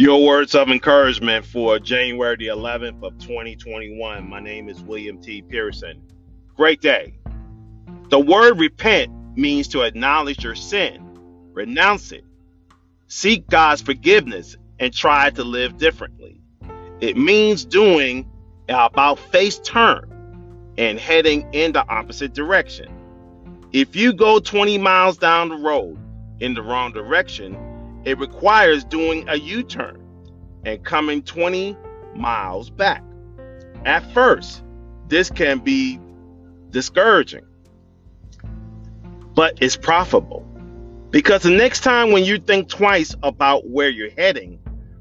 Your words of encouragement for January the 11th of 2021. My name is William T. Pearson. Great day. The word repent means to acknowledge your sin, renounce it, seek God's forgiveness, and try to live differently. It means doing about face turn and heading in the opposite direction. If you go 20 miles down the road in the wrong direction, it requires doing a U turn and coming 20 miles back. At first, this can be discouraging, but it's profitable because the next time when you think twice about where you're heading,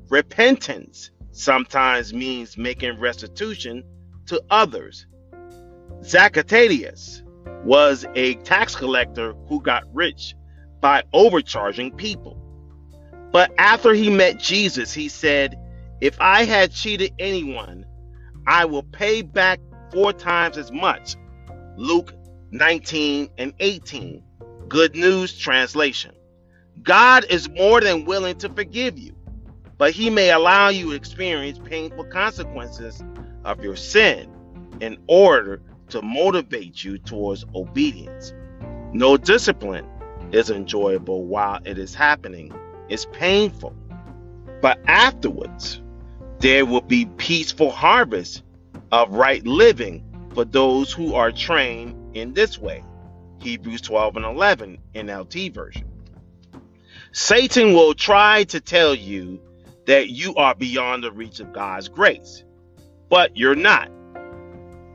repentance sometimes means making restitution to others. Zacchaeus was a tax collector who got rich by overcharging people. But after he met Jesus, he said, If I had cheated anyone, I will pay back four times as much. Luke 19 and 18. Good News Translation. God is more than willing to forgive you, but he may allow you to experience painful consequences of your sin in order to motivate you towards obedience. No discipline is enjoyable while it is happening is painful. But afterwards, there will be peaceful harvest of right living for those who are trained in this way. Hebrews 12 and 11 NLT version. Satan will try to tell you that you are beyond the reach of God's grace, but you're not.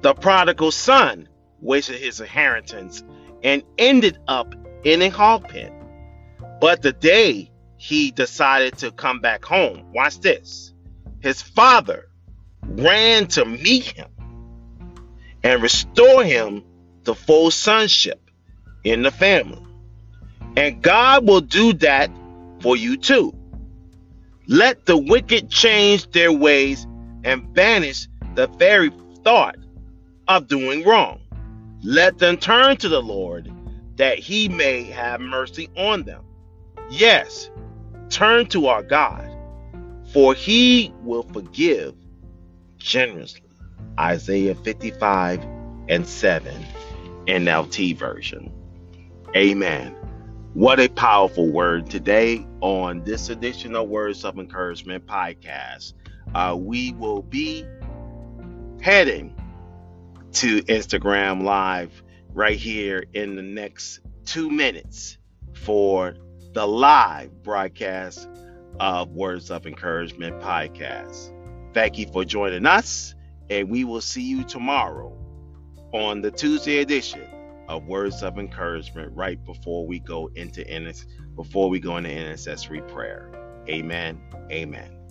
The prodigal son wasted his inheritance and ended up in a hog pen. But the day he decided to come back home. Watch this. His father ran to meet him and restore him to full sonship in the family. And God will do that for you too. Let the wicked change their ways and banish the very thought of doing wrong. Let them turn to the Lord that he may have mercy on them. Yes, Turn to our God, for he will forgive generously. Isaiah 55 and 7 NLT version. Amen. What a powerful word today on this edition of Words of Encouragement podcast. Uh, we will be heading to Instagram Live right here in the next two minutes for the live broadcast of Words of Encouragement podcast. Thank you for joining us, and we will see you tomorrow on the Tuesday edition of Words of Encouragement right before we go into before we go into intercessory prayer. Amen. Amen.